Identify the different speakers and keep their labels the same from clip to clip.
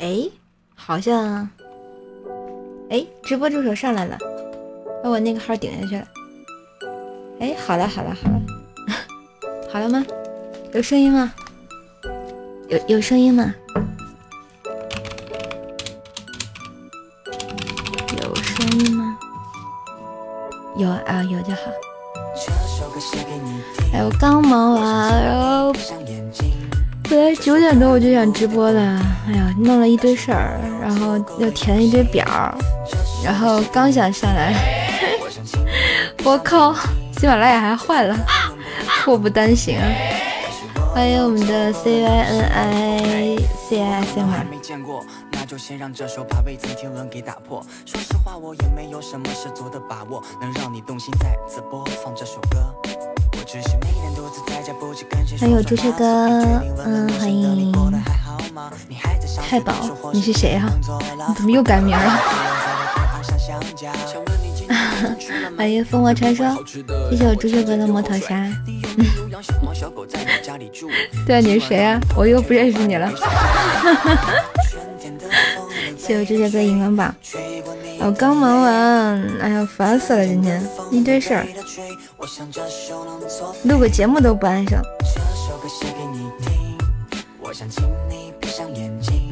Speaker 1: 哎，好像，哎，直播助手上来了，把我那个号顶下去了。哎，好了好了好了，好了吗？有声音吗？有有声音吗？点多我就想直播了，哎呀，弄了一堆事儿，然后又填了一堆表，然后刚想上来，我靠，喜马拉雅还坏了，祸不单行啊！欢迎我们的 C Y N I C I S M。就先让这首把未曾听闻给打破。说实话，我也没有什么十足的把握，能让你动心再次播放这首歌。还有朱雀哥，嗯，欢迎。太宝，你是谁啊？你怎么又改名了？欢迎烽火传说，谢谢我朱雀哥的摩托沙。对啊，你是谁啊？我又不认识你了。谢谢这些个荧光棒，我刚忙完，哎呀，烦死了，今天一堆事儿，录个节目都不安生。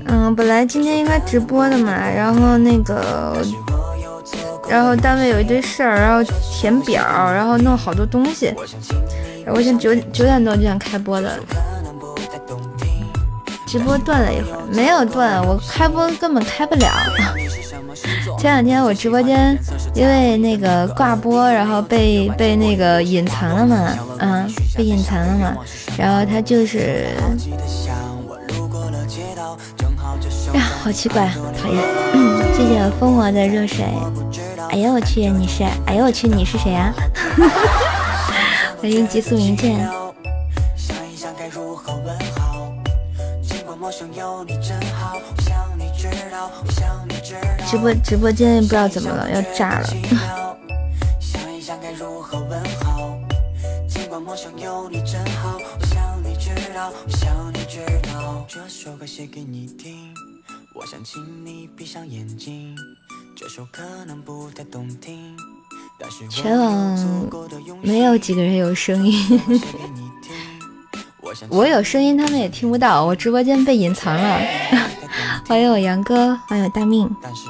Speaker 1: 嗯，本来今天应该直播的嘛，然后那个，然后单位有一堆事儿，然后填表，然后弄好多东西，我想九九点多就想开播的。直播断了一会儿，没有断，我开播根本开不了。前两天我直播间因为那个挂播，然后被被那个隐藏了嘛，嗯，被隐藏了嘛，然后他就是，呀，好奇怪，讨厌。谢谢疯魔的热水。哎呀我去，你是？哎呀我去，你是谁呀？欢迎极速名剑。直播直播间不知道怎么了，要炸了。全网没有几个人有声音，我有声音他们也听不到，我直播间被隐藏了。欢迎我杨哥，欢迎我大命。但是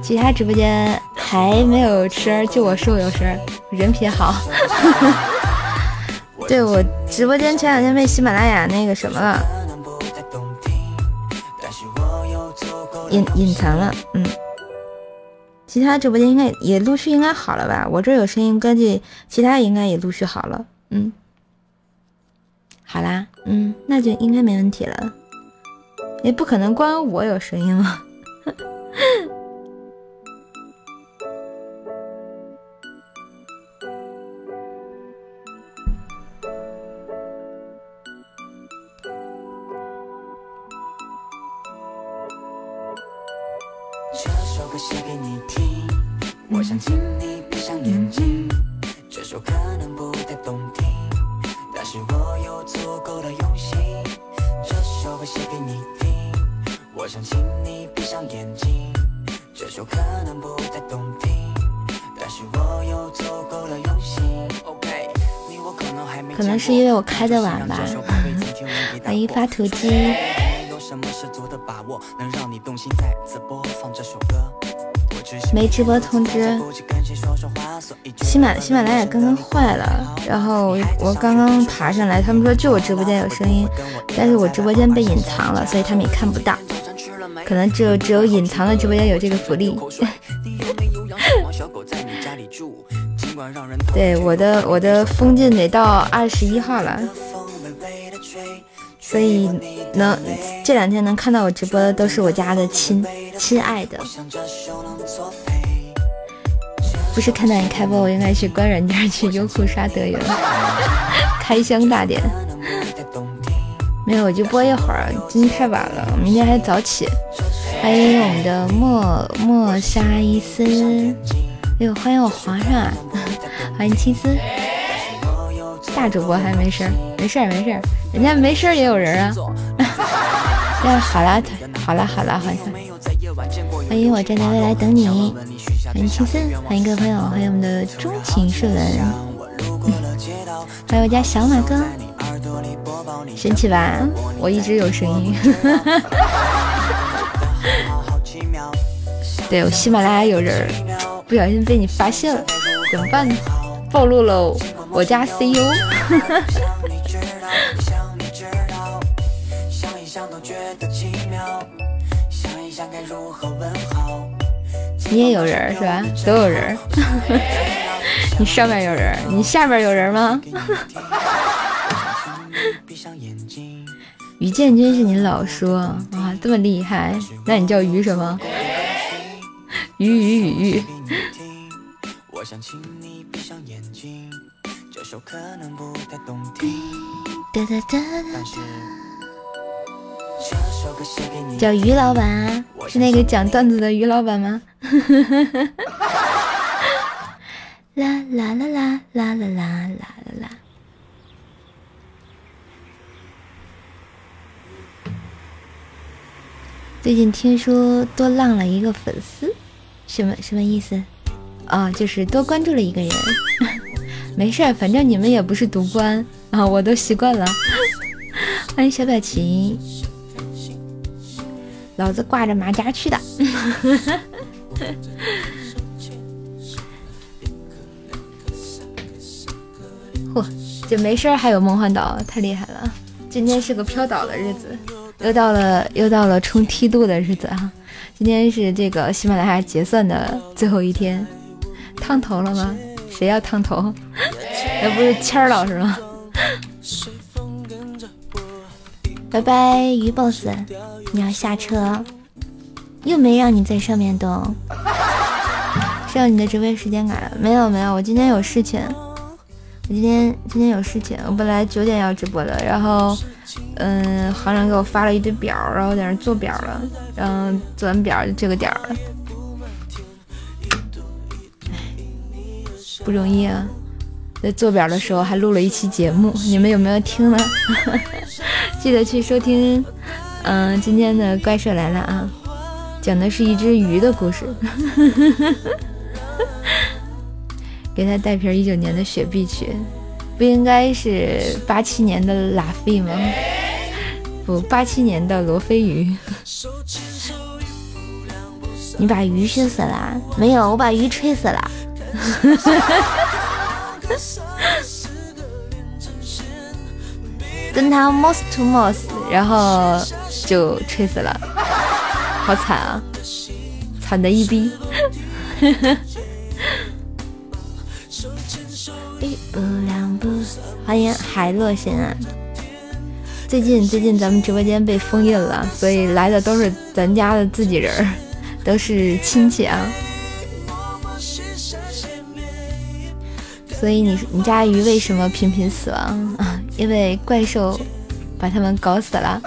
Speaker 1: 其他直播间还没有声，就我说我有声，人品好。对我直播间前两天被喜马拉雅那个什么了，隐隐藏了。嗯，其他直播间应该也陆续应该好了吧？我这有声音，估计其他应该也陆续好了。嗯。好啦，嗯，那就应该没问题了。也不可能光我有声音了。开的晚吧。欢迎发图机。没直播通知。喜马喜马拉雅刚刚坏了，然后我刚刚爬上来，他们说就我直播间有声音，但是我直播间被隐藏了，所以他们也看不到。可能只有只有隐藏的直播间有这个福利。对，我的我的封禁得到二十一号了，所以能这两天能看到我直播的都是我家的亲亲爱的。不是看到你开播，我应该去关软件去优酷刷德云，开箱大典。没有，我就播一会儿。今天太晚了，明天还早起。欢迎我们的莫莫沙伊斯，哎呦，欢迎我皇上啊，欢迎青丝，大主播还没事儿，没事儿没事儿，人家没事儿也有人啊。呀，好啦，好啦好啦，好像。欢迎我站在未来等你，欢迎青森，欢迎各位朋友，欢迎我们的钟情树人，欢迎我家小马哥，神奇吧？我一直有声音。对我喜马拉雅有人，不小心被你发现了，怎么办呢？暴露了我家 CEO。你也有人是吧？都有人。你上面有人，你下面有人吗？于建军是你老叔啊，这么厉害？那你叫于什么？鱼鱼鱼鱼。叫于老板，是那个讲段子的于老板吗？啦 啦啦啦啦啦啦啦啦啦！最近听说多浪了一个粉丝，什么什么意思？啊，就是多关注了一个人。没事儿，反正你们也不是独关啊，我都习惯了。欢迎小表情，老子挂着马甲去的。嚯，这没事儿还有梦幻岛，太厉害了！今天是个飘岛的日子，又到了又到了冲梯度的日子啊！今天是这个喜马拉雅结算的最后一天，烫头了吗？谁要烫头？那不是谦儿老师吗？拜拜，鱼 boss，你要下车？又没让你在上面等，是要你的直播时间改了？没有没有，我今天有事情，我今天今天有事情，我本来九点要直播的，然后嗯，行长给我发了一堆表，然后在那做表了，然后做完表就这个点儿了，不容易啊。在做表的时候还录了一期节目，你们有没有听呢？记得去收听。嗯，今天的怪兽来了啊，讲的是一只鱼的故事。给他带瓶一九年的雪碧去，不应该是八七年的拉菲吗？不，八七年的罗非鱼。你把鱼熏死了？没有，我把鱼吹死了。跟他 most to most，然后就吹死了，好惨啊，惨的一逼。欢迎海洛神啊！最近最近咱们直播间被封印了，所以来的都是咱家的自己人，都是亲戚啊。所以你你家鱼为什么频频死亡啊？因为怪兽把他们搞死了。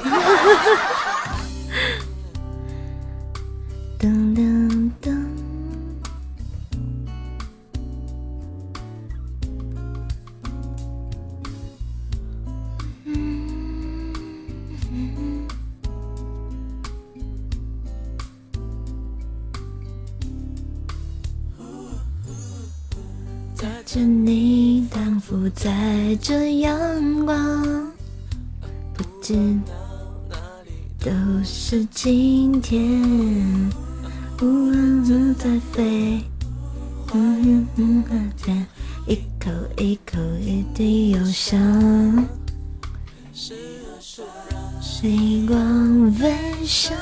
Speaker 1: 你荡浮在这阳光，不知都是晴天，乌云在飞，一口一口一滴忧伤，时光飞翔，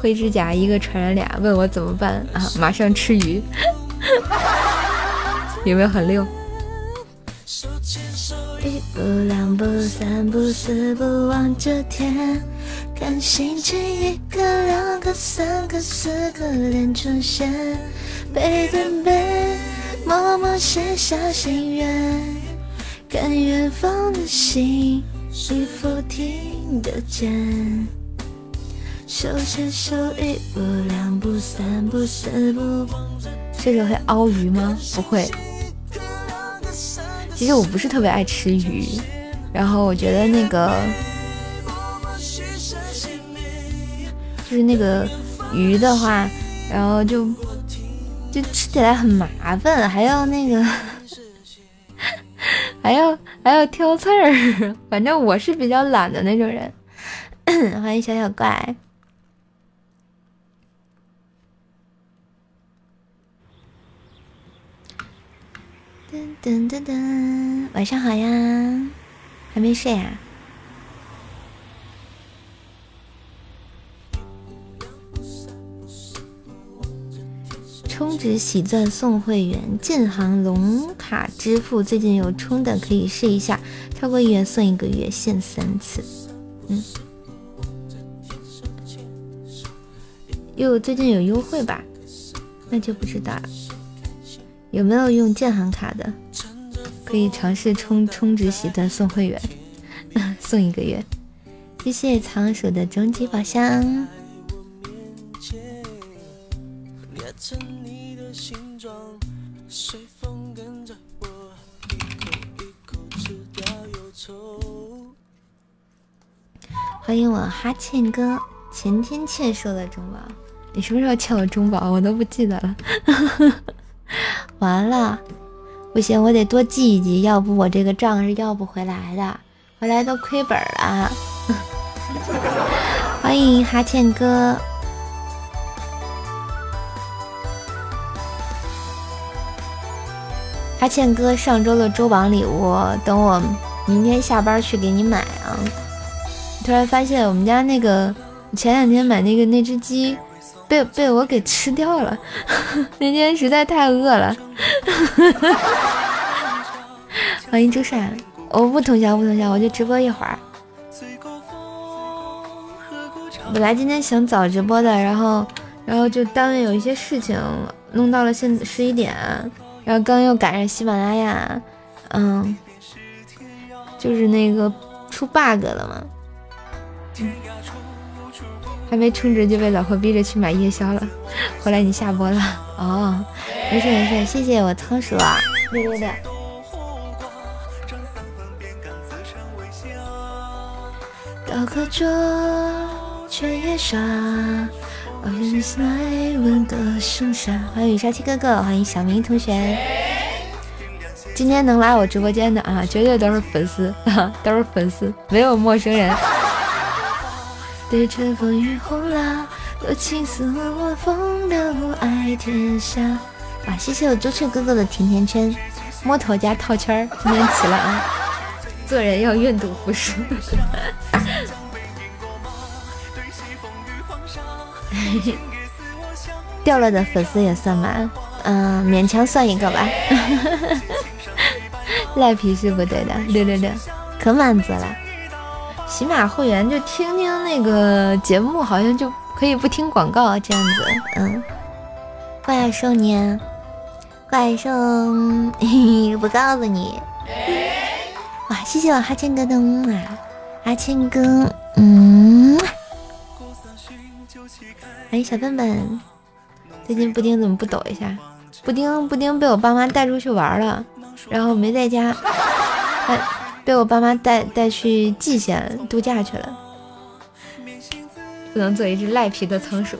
Speaker 1: 灰指甲一个传染俩，问我怎么办啊？马上吃鱼，有没有很溜？一步两步三步四步望着天，看星星一颗两颗三颗四颗脸出现，背对背默默写下心愿，看远方的星。是否听得见？手牵手，一步两步三步四步。射手会熬鱼吗？不会。其实我不是特别爱吃鱼，然后我觉得那个就是那个鱼的话，然后就就吃起来很麻烦，还要那个 还要还要挑刺儿。反正我是比较懒的那种人。欢迎小小怪。噔噔噔噔，晚上好呀，还没睡啊？充值喜钻送会员，建行龙卡支付最近有充的可以试一下，超过一元送一个月，限三次。嗯，又最近有优惠吧？那就不知道了。有没有用建行卡的？可以尝试充充值喜钻送会员，送一个月。谢谢仓鼠的终极宝箱。欢迎我哈欠哥，前天欠收的中宝，你什么时候欠我中宝？我都不记得了。完了，不行，我得多记一记，要不我这个账是要不回来的，回来都亏本了。欢迎哈欠哥，哈欠哥上周的周榜礼物，等我明天下班去给你买啊！突然发现我们家那个前两天买那个那只鸡。被被我给吃掉了，那天实在太饿了。欢迎朱善，我不通宵不通宵，我就直播一会儿。本来今天想早直播的，然后然后就单位有一些事情，弄到了现十一点，然后刚又赶上喜马拉雅，嗯，就是那个出 bug 了嘛。还没充值就被老婆逼着去买夜宵了，后来你下播了哦，没事没事，谢谢我仓鼠啊，六六六。高课桌，却也耍，我用心来温歌声沙。欢迎雨沙七哥哥，欢迎小明同学。今天能来我直播间的啊，绝对都是粉丝，都是粉丝，没有陌生人。对春风与红蜡，多情似我风流爱天下。哇，谢谢我朱雀哥哥的甜甜圈，摸头加套圈，今天齐了啊！做人要愿赌服输。掉了的粉丝也算吧，嗯，勉强算一个吧。赖皮是不对的，六六六，可满足了。喜马会员就听听那个节目，好像就可以不听广告这样子。嗯，怪兽呢？怪兽，不告诉你。哇，谢谢我哈欠哥的木啊，哈欠哥，嗯。欢迎小笨笨，最近布丁怎么不抖一下？布丁布丁被我爸妈带出去玩了，然后没在家。被我爸妈带带去蓟县度假去了，不能做一只赖皮的仓鼠。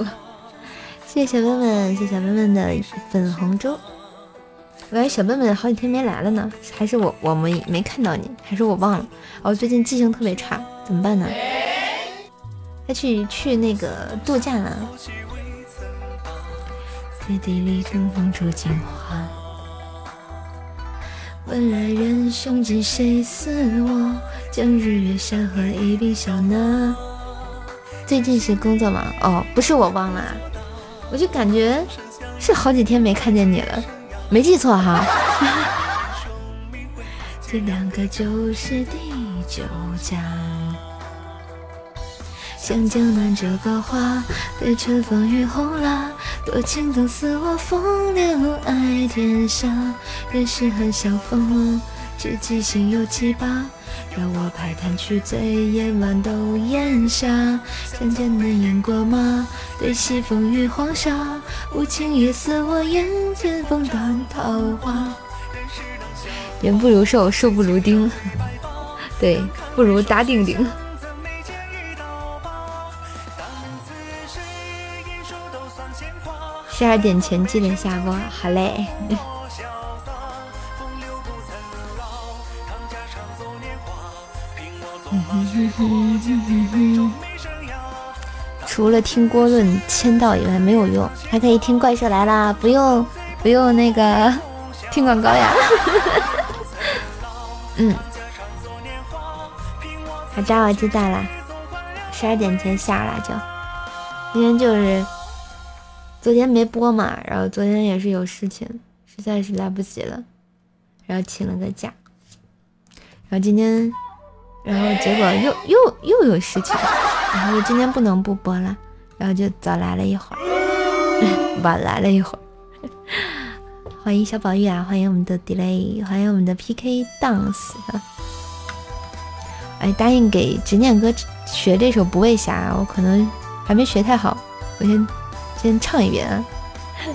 Speaker 1: 谢谢小笨笨，谢谢小笨笨的粉红粥。我感觉小笨笨好几天没来了呢，还是我我们没看到你，还是我忘了？哦，最近记性特别差，怎么办呢？他去去那个度假了。在地里东风着金花。问来人胸襟谁似我？将日月山河一并笑纳。最近是工作忙？哦，不是我忘了，我就感觉是好几天没看见你了，没记错哈。这两个就是第九家。向江南折高花，对春风与红蜡。多情总似我风流爱天下，人世恨相逢，知己心有七八。邀我拍摊去醉，夜晚都烟霞。相见能赢过马？对西风雨黄沙，无情也似我眼前风断桃花。人不如兽，兽不如丁，对，不如打顶顶。十二点前记得下播，好嘞。除了听郭论签到以外没有用，还可以听怪兽来啦，不用不用那个 听广告呀。嗯，好的，我知道了，十二点前下了就。今天就是。昨天没播嘛，然后昨天也是有事情，实在是来不及了，然后请了个假，然后今天，然后结果又又又有事情，然后今天不能不播了，然后就早来了一会儿，晚来了一会儿。欢迎小宝玉啊，欢迎我们的 delay，欢迎我们的 PK dance。哎，答应给执念哥学这首不畏侠，我可能还没学太好，我先。先唱一遍啊！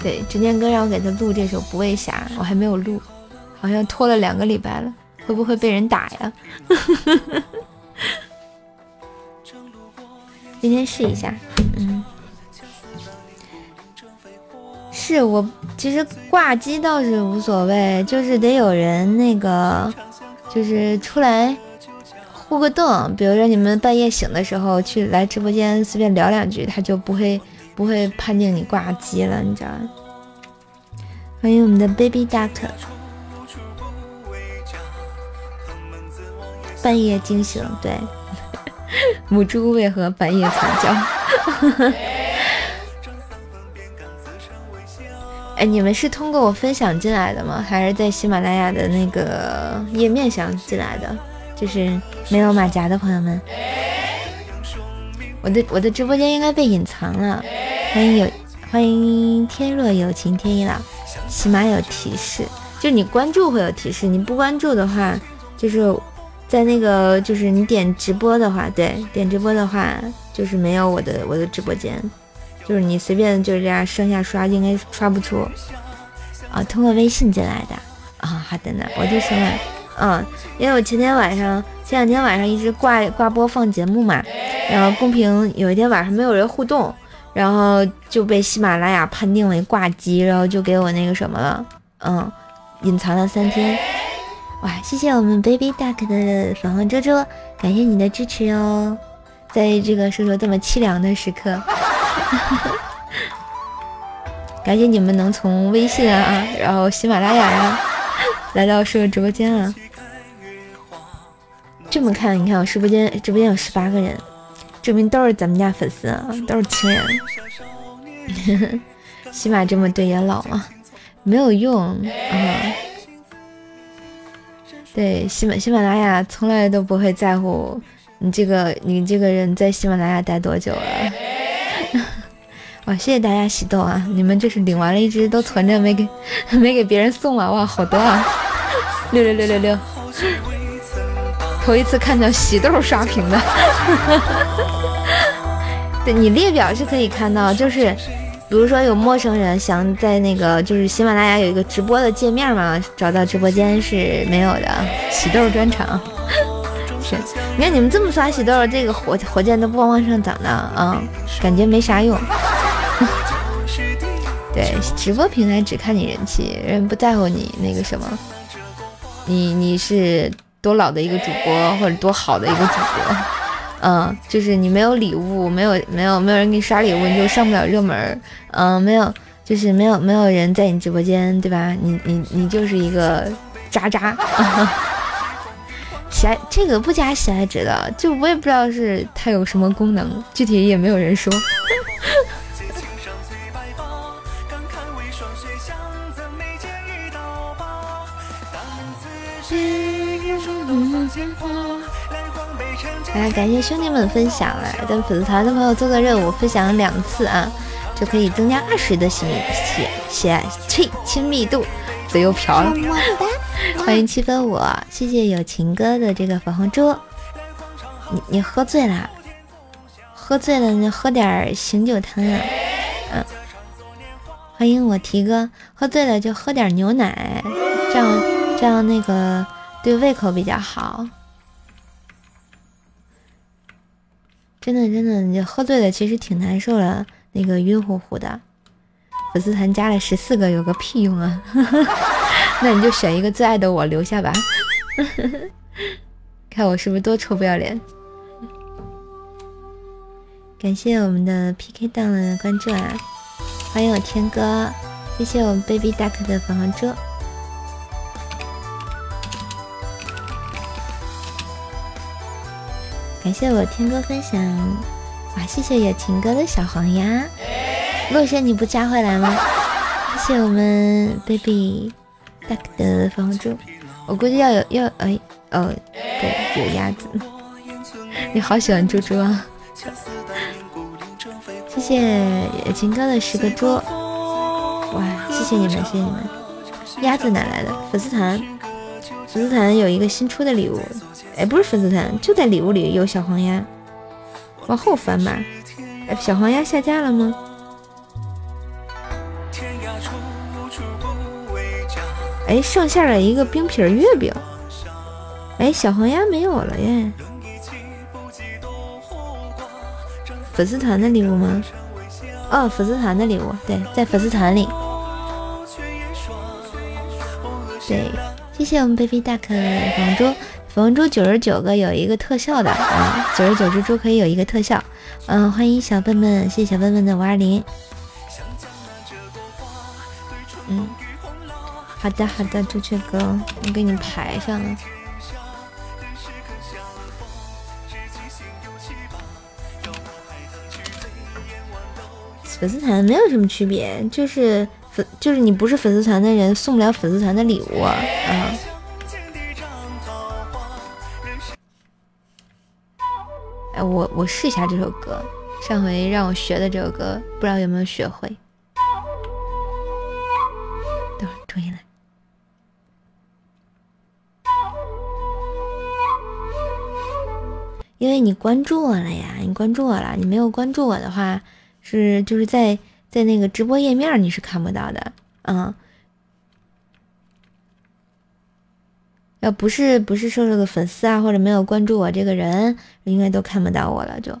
Speaker 1: 对，执念哥让我给他录这首《不为侠》，我还没有录，好像拖了两个礼拜了，会不会被人打呀？今天试一下，嗯，是我其实挂机倒是无所谓，就是得有人那个，就是出来。互个动，比如说你们半夜醒的时候去来直播间随便聊两句，他就不会不会判定你挂机了，你知道吗？欢迎我们的 Baby Duck，半夜惊醒，对，母猪为何半夜惨叫？哎，你们是通过我分享进来的吗？还是在喜马拉雅的那个页面上进来的？就是没有马甲的朋友们，我的我的直播间应该被隐藏了。欢迎有欢迎天若有情天亦老，起码有提示，就你关注会有提示，你不关注的话，就是在那个就是你点直播的话，对，点直播的话就是没有我的我的直播间，就是你随便就是这样上下刷，应该刷不出。啊，通过微信进来的啊，好的呢，我就说了。嗯，因为我前天晚上、前两天晚上一直挂挂播放节目嘛，然后公屏有一天晚上没有人互动，然后就被喜马拉雅判定为挂机，然后就给我那个什么了，嗯，隐藏了三天。哇，谢谢我们 Baby Duck 的粉红猪猪，感谢你的支持哦，在这个说说这么凄凉的时刻，感谢你们能从微信啊，然后喜马拉雅呀，来到说说直播间啊。这么看，你看我直播间，直播间有十八个人，证明都是咱们家粉丝啊，都是亲人。起码这么对眼老吗？没有用啊。对，喜马喜马拉雅从来都不会在乎你这个你这个人在喜马拉雅待多久了。哇，谢谢大家喜豆啊！你们这是领完了一只都存着没给 没给别人送啊！哇，好多啊！六六六六六。头一次看到喜豆刷屏的，对你列表是可以看到，就是比如说有陌生人想在那个就是喜马拉雅有一个直播的界面嘛，找到直播间是没有的，喜豆专场 是。你看你们这么刷喜豆，这个火火箭都不往上涨的啊，感觉没啥用。对，直播平台只看你人气，人不在乎你那个什么，你你是。多老的一个主播，或者多好的一个主播，嗯，就是你没有礼物，没有没有没有人给你刷礼物，你就上不了热门，嗯，没有，就是没有没有人在你直播间，对吧？你你你就是一个渣渣，喜爱这个不加喜爱值的，就我也不知道是它有什么功能，具体也没有人说。来，感谢兄弟们分享啊！跟粉丝团的朋友做个任务，分享两次啊，就可以增加二十的亲密亲亲亲密度，嘴又瓢了么哒。欢迎七分五，谢谢有情哥的这个粉红猪。你你喝醉了，喝醉了你喝点醒酒汤啊。嗯，欢迎我提哥，喝醉了就喝点牛奶，这样这样那个对胃口比较好。真的真的，你喝醉了其实挺难受的，那个晕乎乎的。粉丝团加了十四个，有个屁用啊！那你就选一个最爱的我留下吧。看我是不是多臭不要脸？感谢我们的 PK 档的关注啊！欢迎我天哥，谢谢我们 Baby Duck 的粉红猪。感谢我天哥分享，哇！谢谢野情哥的小黄鸭，洛神你不加回来吗？谢谢我们 baby duck 的粉红猪，我估计要有要哎哦对有鸭子，你好喜欢猪猪啊！谢谢野情哥的十个猪，哇！谢谢你们，谢谢你们，鸭子哪来的？粉丝团，粉丝团有一个新出的礼物。哎，不是粉丝团，就在礼物里有小黄鸭，往后翻吧。哎，小黄鸭下架了吗？哎，上线了一个冰皮月饼。哎，小黄鸭没有了耶。粉丝团的礼物吗？哦，粉丝团的礼物，对，在粉丝团里。对，谢谢我们 baby duck 广州。龙珠九十九个有一个特效的啊，九十九只猪可以有一个特效。嗯，欢迎小笨笨，谢谢小笨笨的五二零。嗯，好的好的，朱雀哥，我给你排上了。粉丝团没有什么区别，就是粉就是你不是粉丝团的人送不了粉丝团的礼物啊。我我试一下这首歌，上回让我学的这首歌，不知道有没有学会。等会儿重新来。因为你关注我了呀，你关注我了，你没有关注我的话，是就是在在那个直播页面你是看不到的，嗯。要不是不是瘦瘦的粉丝啊，或者没有关注我这个人，应该都看不到我了就。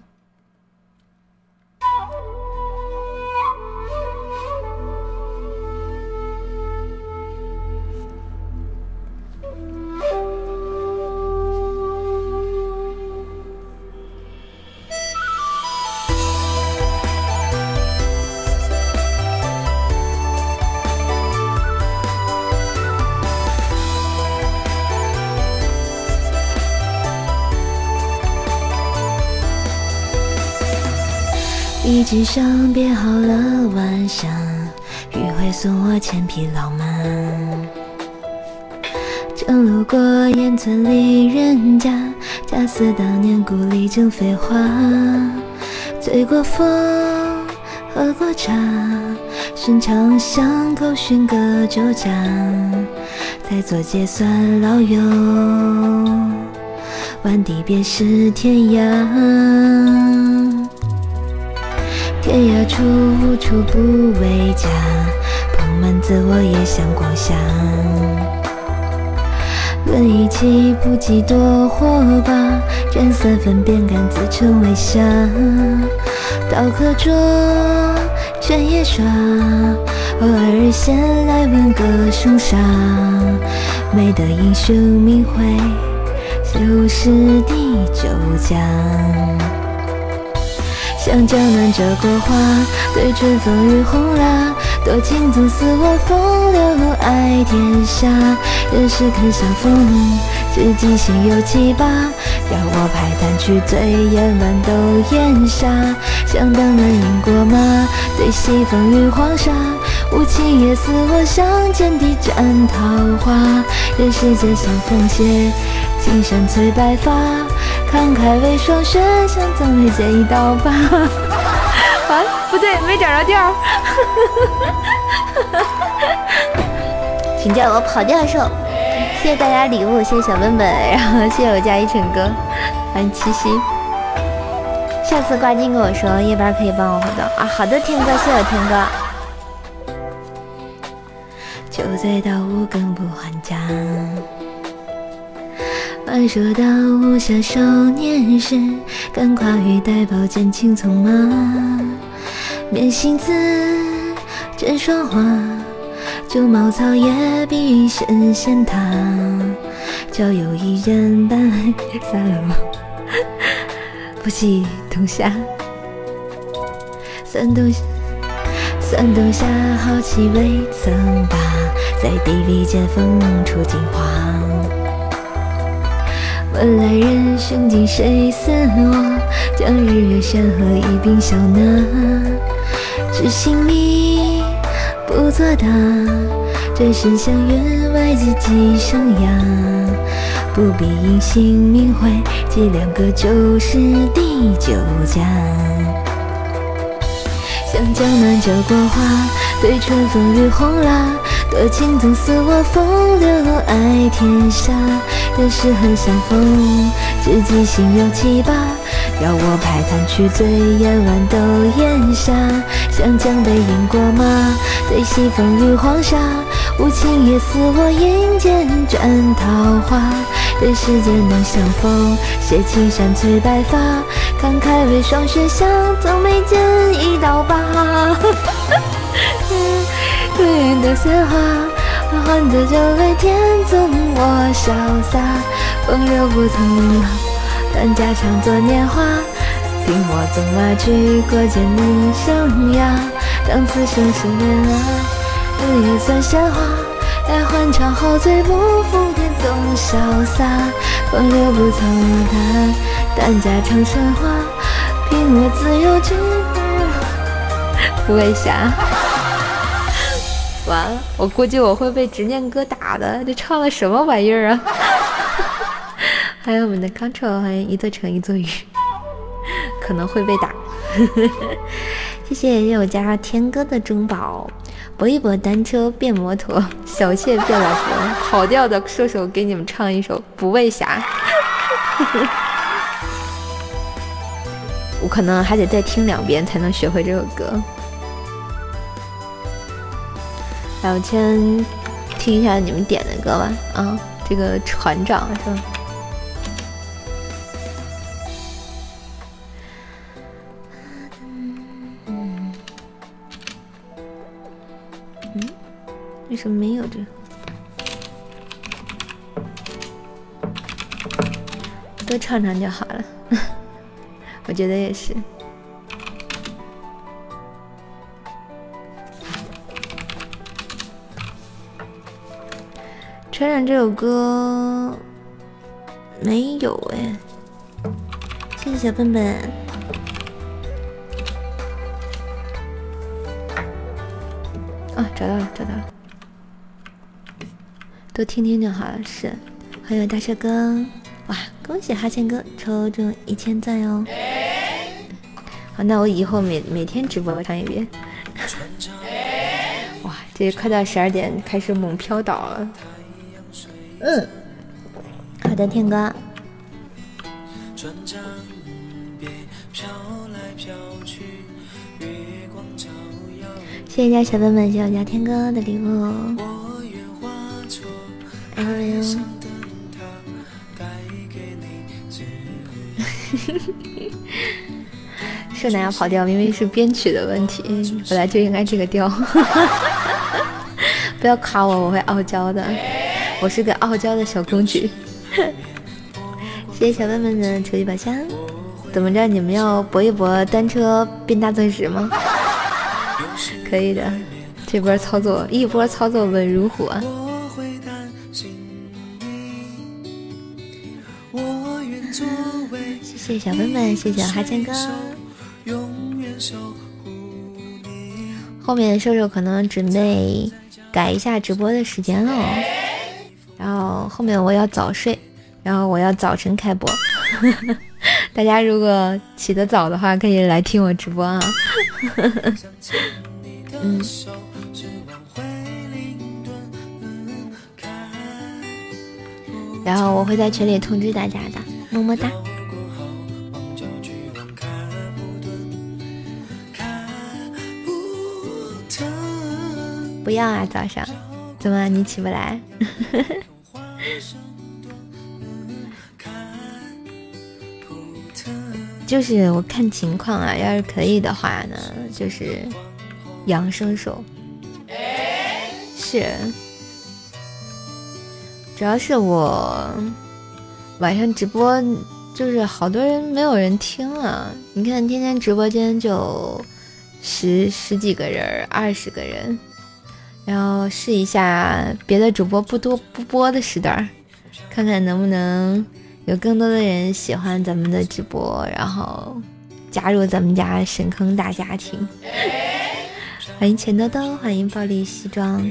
Speaker 1: 机上编好了晚霞，余晖送我千匹老马。正路过烟村里人家，恰似当年故里正飞花。醉过风，喝过茶，寻常巷口寻个酒家，再做结算老友，万地便是天涯。天涯处，无处不为家。捧满自我，也想光下。论义气，不计多或寡。占三分，便敢自称为侠。刀可捉，拳也耍。偶尔闲来问个生杀。没得英雄名讳，旧时地久将。向江南折过花，对春风与红蜡。多情总似我风流爱天下。人世肯相逢，知己心有七八。要我排弹去醉眼，万斗烟沙。想当年饮过马，对西风与黄沙。无情也似我相见地斩桃花。人世间相逢且，青山催白发。慷慨为霜雪，想总没见一刀疤。完，不对，没找着调。请叫我跑调兽。谢谢大家礼物，谢谢小笨笨，然后谢谢我家一晨哥，欢迎七夕。下次挂金跟我说，夜班可以帮我活动啊。好的，天哥，谢谢天哥。酒醉到五更不还家，传说到无暇少年时，敢跨越带宝剑青葱马。面行字，枕霜花，旧茅草也比神仙塔。交友一人伴来撒了不计冬夏。算冬算冬夏，好气未曾罢，在地里见风出金花。问来人，生尽谁似我？将日月山河一并笑纳。知心你不作答，转身向员外自己生涯。不必因姓名讳，记两个就是第九家。向江南折过花，对春风雨红啦。多情总似我风流爱天下，但是很相逢，知己心有七八。要我拍坛去醉，眼弯都烟霞。湘江北饮过马，对西风与黄沙。无情也似我阴间转桃花。人世间能相逢，谢青山催白发。感慨为霜雪下，总眉间一刀疤。对月的鲜花，换得酒杯天纵我潇洒。风流不曾老。但家常作年华，听我纵马去过艰难生涯。当此生是恋爱，日月算闲话。待欢唱后醉不复天纵潇洒。风流不曾谈，但家常生花。凭我自由去不为侠。完了，我估计我会被执念哥打的。这唱的什么玩意儿啊？欢迎我们的 control，欢迎一座城一座雨，可能会被打。谢谢谢我家天哥的中宝，搏一搏单车变摩托，小妾变老婆，跑调的射手给你们唱一首《不畏侠》。我可能还得再听两遍才能学会这首歌。来，我先听一下你们点的歌吧。啊，这个船长是吧？为什么没有这个？多唱唱就好了，我觉得也是。船长这首歌没有哎，谢谢小笨笨。啊，找到了，找到了，多听听就好了。是，欢迎大帅哥，哇，恭喜哈欠哥抽中一千赞哦！好，那我以后每每天直播唱一遍。哇，这快到十二点，开始猛飘倒了。嗯，好的，天哥。谢谢家小笨笨，谢谢我家天哥的礼物。哎呦！是哪要跑调？明明是编曲的问题，本来就应该这个调。不要夸我，我会傲娇的。我是个傲娇的小公举。谢谢小笨笨的初级宝箱。怎么着？你们要搏一搏单车变大钻石吗？可以的，这波操作一波操作稳如虎啊！谢谢小笨笨，谢谢哈欠哥。后面瘦瘦可能准备改一下直播的时间了，然后后面我要早睡，然后我要早晨开播。大家如果起得早的话，可以来听我直播啊。嗯，然后我会在群里通知大家的，么么哒。不要啊，早上，怎么你起不来？就是我看情况啊，要是可以的话呢，就是养生手。是，主要是我晚上直播，就是好多人没有人听啊。你看天天直播间就十十几个人，二十个人。然后试一下别的主播不多不播的时段，看看能不能有更多的人喜欢咱们的直播，然后加入咱们家神坑大家庭。欢迎钱多多，欢迎暴力西装，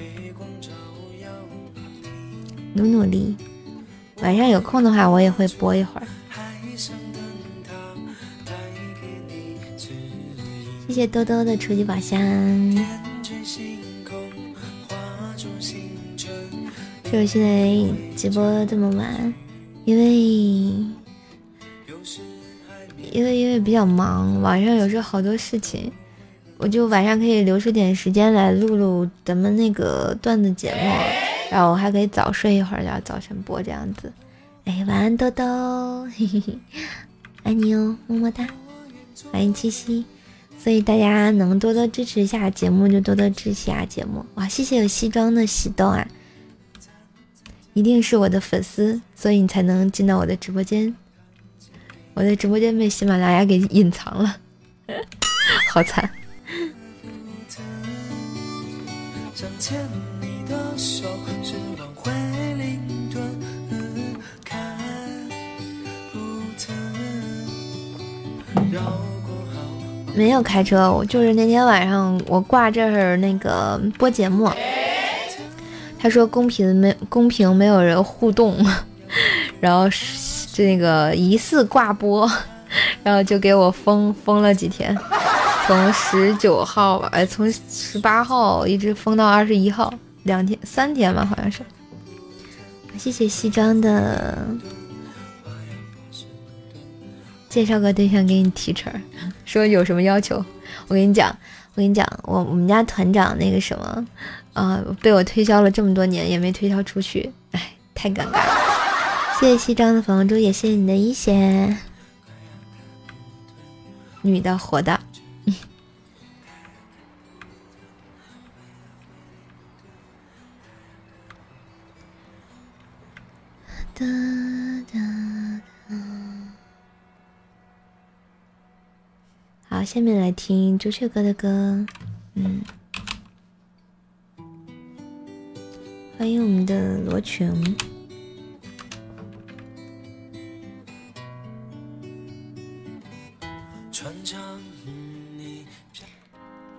Speaker 1: 努努力。晚上有空的话，我也会播一会儿。谢谢多多的初级宝箱。就是现在直播这么晚，因为因为因为比较忙，晚上有时候好多事情，我就晚上可以留出点时间来录录咱们那个段子节目，然后我还可以早睡一会儿，然后早晨播这样子。哎，晚安豆豆，嘿嘿嘿，爱你哦，么么哒，欢迎七夕。所以大家能多多支持一下节目，就多多支持一下节目。哇，谢谢有西装的喜豆啊。一定是我的粉丝，所以你才能进到我的直播间。我的直播间被喜马拉雅给隐藏了，好惨。没有开车，我就是那天晚上我挂这儿那个播节目。他说公屏没公屏没有人互动，然后这个疑似挂播，然后就给我封封了几天，从十九号吧，哎，从十八号一直封到二十一号，两天三天吧，好像是。谢谢西装的，介绍个对象给你提成，说有什么要求？我跟你讲，我跟你讲，我我们家团长那个什么。啊！被我推销了这么多年，也没推销出去，哎，太尴尬了。谢谢西装的粉红猪，也谢谢你的一血。女的活的。哒哒哒。好，下面来听朱雀哥的歌。嗯。欢迎我们的罗琼，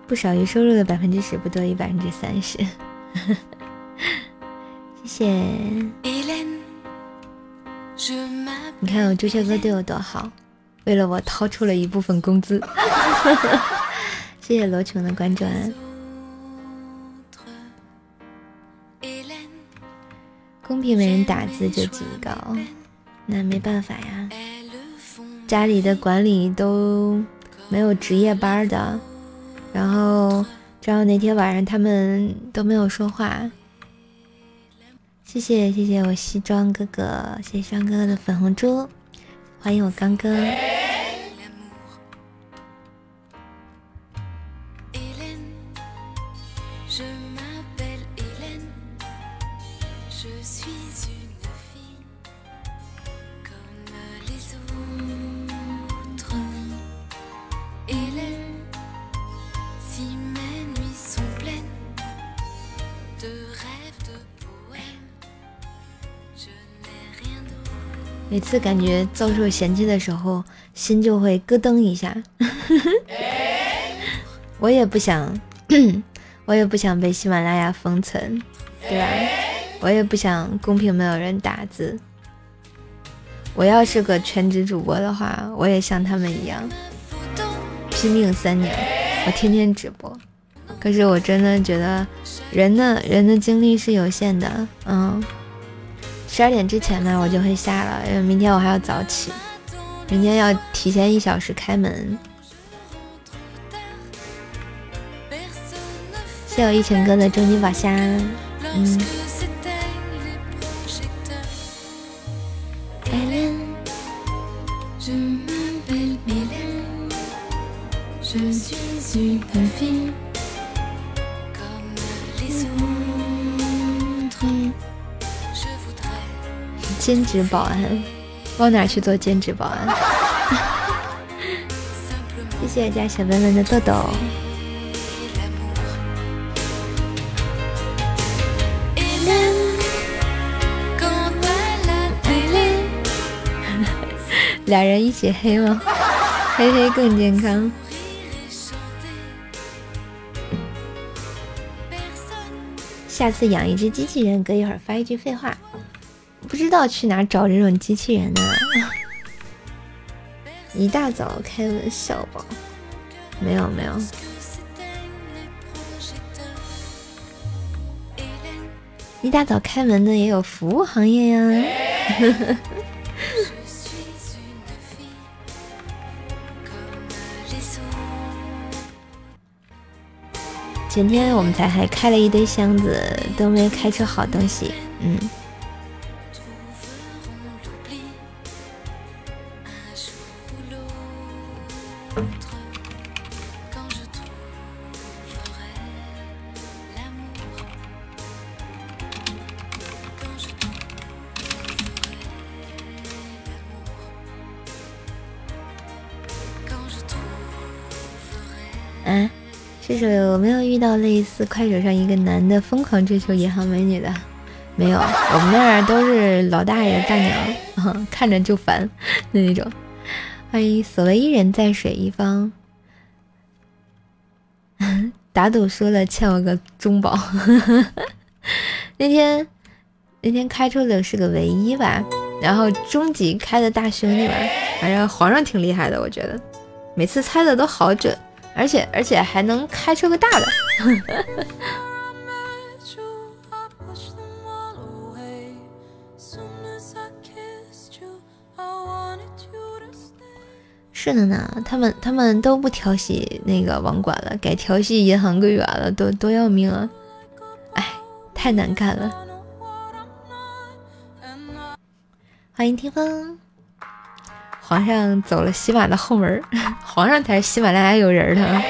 Speaker 1: 不少于收入的百分之十，不多于百分之三十。谢谢。你看我朱雀哥对我多好，为了我掏出了一部分工资。谢谢罗琼的关注。公屏没人打字就警告，那没办法呀。家里的管理都没有值夜班的，然后正好那天晚上他们都没有说话。谢谢谢谢我西装哥哥，谢谢西装哥哥的粉红猪，欢迎我刚哥。次感觉遭受嫌弃的时候，心就会咯噔一下。我也不想，我也不想被喜马拉雅封存，对吧？我也不想公屏没有人打字。我要是个全职主播的话，我也像他们一样，拼命三年，我天天直播。可是我真的觉得，人的人的精力是有限的，嗯。十二点之前呢，我就会下了，因为明天我还要早起，明天要提前一小时开门。谢我一晨哥的终极宝箱，嗯。兼职保安，往哪去做兼职保安？谢谢家小文文的豆豆。俩人一起黑吗？黑黑更健康。下次养一只机器人，隔一会儿发一句废话。不知道去哪找这种机器人呢？一大早开玩笑吧？没有没有。一大早开门的也有服务行业呀。前天我们才还开了一堆箱子，都没开出好东西。嗯。到类似快手上一个男的疯狂追求银行美女的，没有，我们那儿都是老大爷大娘，看着就烦 的那种。欢迎所谓一人在水一方，打赌输了欠我个中宝。那天那天开出的是个唯一吧，然后终极开的大兄弟吧，反正皇上挺厉害的，我觉得每次猜的都好准。而且而且还能开出个大的，是的呢，他们他们都不调戏那个网管了，改调戏银行柜员了，多多要命啊！哎，太难干了。欢迎听风。皇上走了喜马的后门，皇上才是喜马拉雅有人的。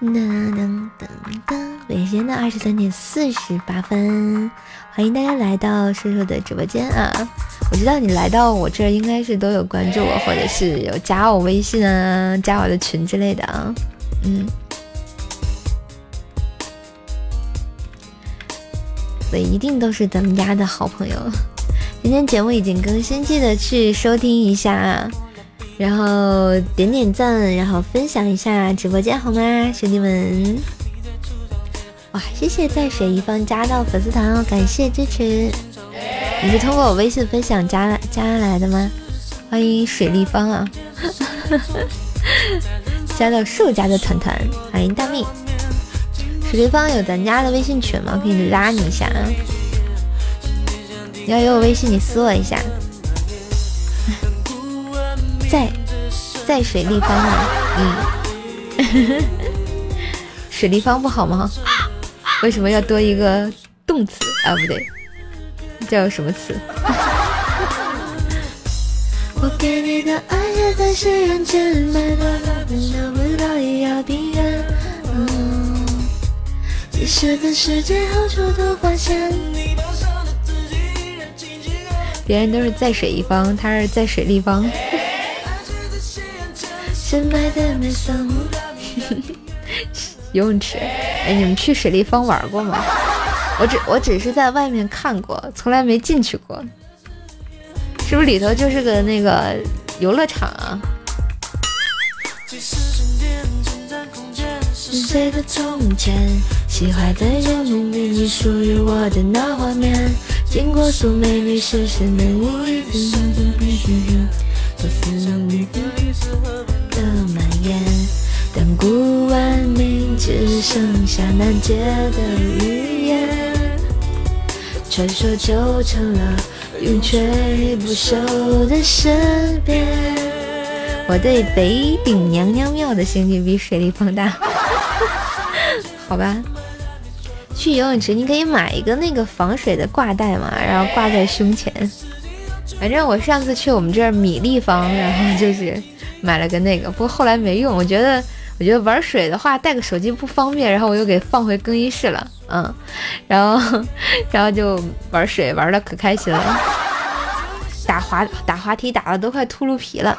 Speaker 1: 噔噔噔噔，北京的二十三点四十八分，欢迎大家来到瘦瘦的直播间啊！我知道你来到我这儿，应该是都有关注我，或者是有加我微信啊，加我的群之类的啊。嗯，所以一定都是咱们家的好朋友。今天节目已经更新，记得去收听一下，然后点点赞，然后分享一下直播间好吗，兄弟们？哇，谢谢在水一方加到粉丝团哦，感谢支持。你是通过我微信分享加来加来的吗？欢迎水立方啊，加到兽家的团团，欢迎大蜜。水立方有咱家的微信群吗？可以拉你一下啊。你要有我微信，你私我一下。在在水立方啊，嗯，水立方不好吗？为什么要多一个动词啊？不对，叫什么词？嗯别人都是在水一方，他是在水立方。游泳池，哎，你们去水立方玩过吗？我只我只是在外面看过，从来没进去过。是不是里头就是个那个游乐场啊？经过素美女视线的无语，我思念的蔓延。当古文明只剩下难解的语言，传说就成了永垂不朽的神变。我对北顶娘娘庙的兴趣比水立方大，好吧。去游泳池，你可以买一个那个防水的挂带嘛，然后挂在胸前。反正我上次去我们这儿米立方，然后就是买了个那个，不过后来没用。我觉得，我觉得玩水的话带个手机不方便，然后我又给放回更衣室了。嗯，然后，然后就玩水玩的可开心了，打滑打滑梯打的都快秃噜皮了。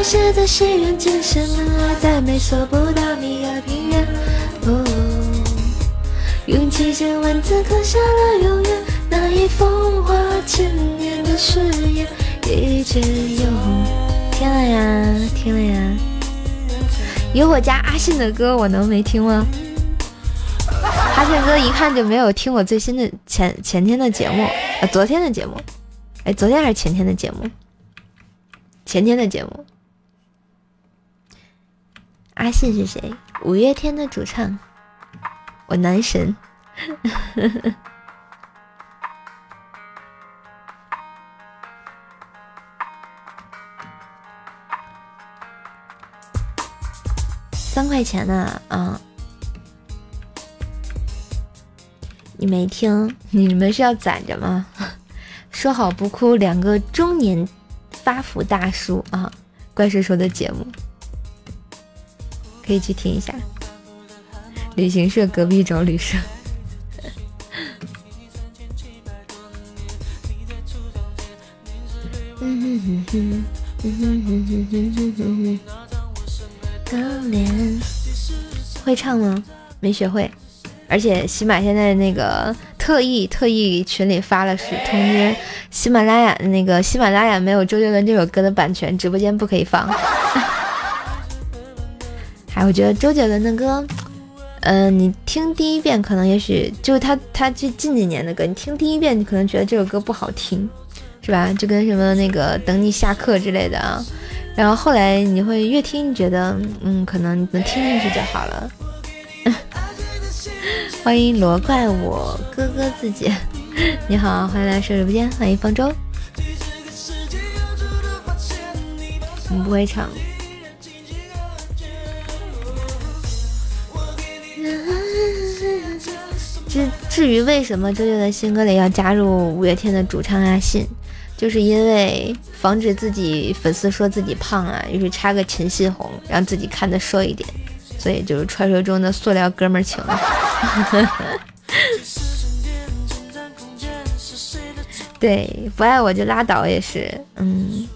Speaker 1: 你的爱写在心愿，今生爱再美，做不到你的平原。哦，用几千万字刻下了永远，那一风化千年的誓言，一直有。听了呀，听了呀。有我家阿信的歌，我能没听吗？阿信哥一看就没有听我最新的前前天的节目，呃，昨天的节目。哎，昨天还是前天的节目？前天的节目，阿信是谁？五月天的主唱，我男神。三块钱呢？啊，你没听？你们是要攒着吗？说好不哭，两个中年。发福大叔啊，怪兽说的节目可以去听一下。旅行社隔壁找旅社。会唱吗？没学会。而且喜马现在那个特意特意群里发了是通知，喜马拉雅那个喜马拉雅没有周杰伦这首歌的版权，直播间不可以放。还我觉得周杰伦的歌，嗯，你听第一遍可能也许就是他他这近几年的歌，你听第一遍你可能觉得这首歌不好听，是吧？就跟什么那个等你下课之类的啊，然后后来你会越听觉得嗯，可能能听进去就好了。欢迎罗怪我哥哥自己，你好，欢迎来手直播间，欢迎方舟。我们不会唱。至至于为什么周杰伦新歌里要加入五月天的主唱阿信，就是因为防止自己粉丝说自己胖啊，于是插个陈信宏，让自己看的瘦一点。所以就是传说中的塑料哥们情。对，不爱我就拉倒也是。嗯，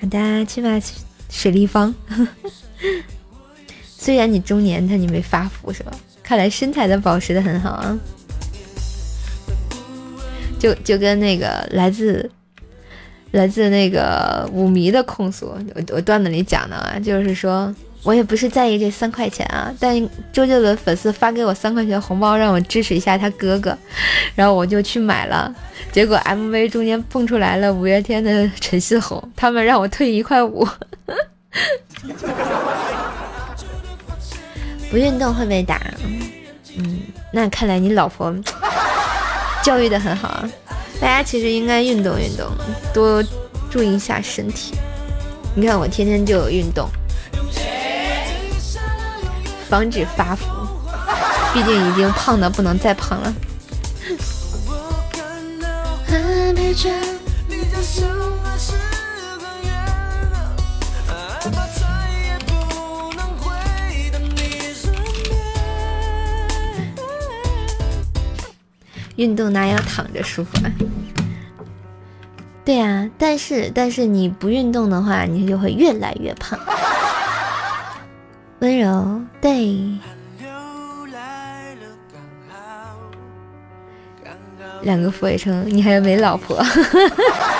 Speaker 1: 好的，去吧，水立方。虽然你中年，但你没发福是吧？看来身材的保持的很好啊。就就跟那个来自来自那个舞迷的控诉，我我段子里讲的啊，就是说。我也不是在意这三块钱啊，但周杰伦粉丝发给我三块钱红包，让我支持一下他哥哥，然后我就去买了。结果 MV 中间蹦出来了五月天的陈思宏，他们让我退一块五。不运动会被打，嗯，那看来你老婆 教育的很好啊。大家其实应该运动运动，多注意一下身体。你看我天天就有运动。防止发福，毕竟已经胖的不能再胖了。运动哪有躺着舒服啊？对呀，但是但是你不运动的话，你就会越来越胖。温柔，对，两个俯卧撑，你还要没老婆？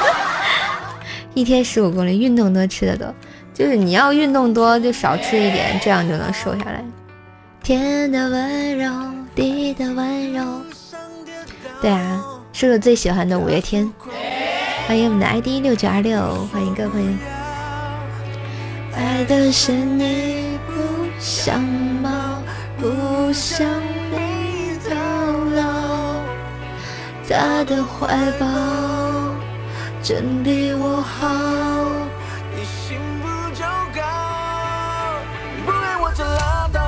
Speaker 1: 一天十五公里，运动多，吃的多，就是你要运动多，就少吃一点，这样就能瘦下来。天的温柔，地的温柔。对啊，是我最喜欢的五月天。欢迎我们的 ID 六九二六，欢迎各位朋友。爱的是你，不像猫，不像你到老，他的怀抱真比我好。你幸福就够，不爱我就拉倒。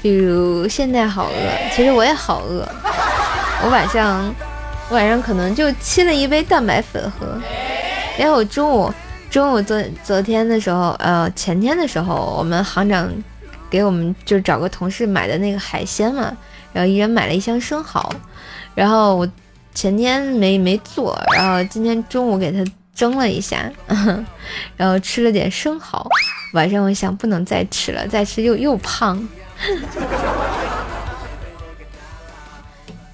Speaker 1: 比如现在好饿，其实我也好饿。我晚上，我晚上可能就沏了一杯蛋白粉喝。然后我中午，中午昨昨天的时候，呃，前天的时候，我们行长给我们就找个同事买的那个海鲜嘛，然后一人买了一箱生蚝。然后我前天没没做，然后今天中午给他蒸了一下，然后吃了点生蚝。晚上我想不能再吃了，再吃又又胖。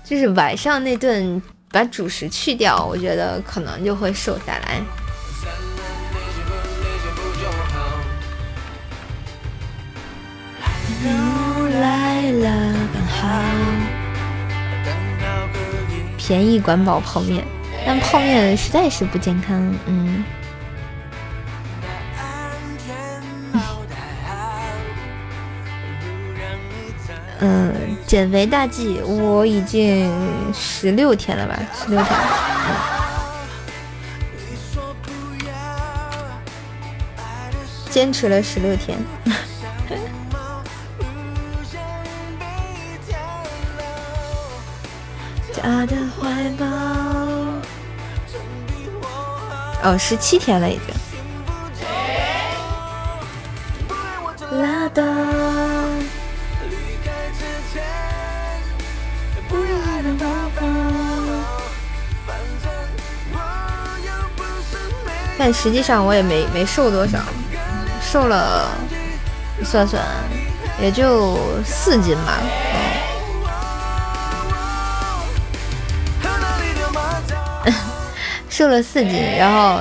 Speaker 1: 就是晚上那顿把主食去掉，我觉得可能就会瘦下来。来了刚好便宜管饱泡面，但泡面实在是不健康，嗯。嗯，减肥大计，我已经十六天了吧，十六天，坚持了十六天。哦，十七天了已经。但实际上我也没没瘦多少，瘦了，算算也就四斤吧。瘦了四斤，然后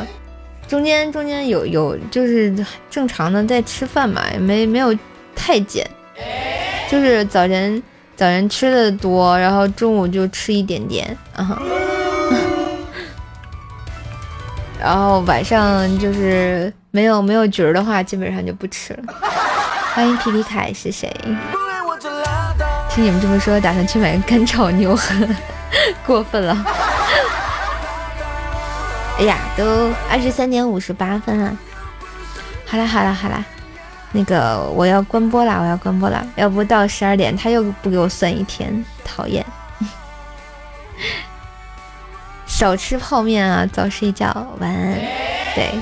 Speaker 1: 中间中间有有就是正常的在吃饭嘛，也没没有太减，就是早晨早晨吃的多，然后中午就吃一点点，然后晚上就是没有没有局儿的话，基本上就不吃了。欢迎皮皮凯是谁？听你们这么说，打算去买个干炒牛河，过分了。哎呀，都二十三点五十八分了。好啦好啦好啦，那个我要关播啦，我要关播啦。要不到十二点他又不给我算一天，讨厌。少吃泡面啊，早睡觉，晚安。对，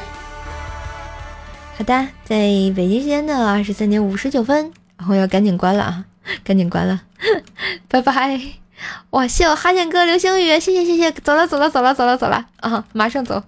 Speaker 1: 好的，在北京时间的二十三点五十九分，我要赶紧关了啊，赶紧关了，拜拜。哇！谢我哈欠哥流星雨，谢谢谢谢，走了走了走了走了走了啊！马上走。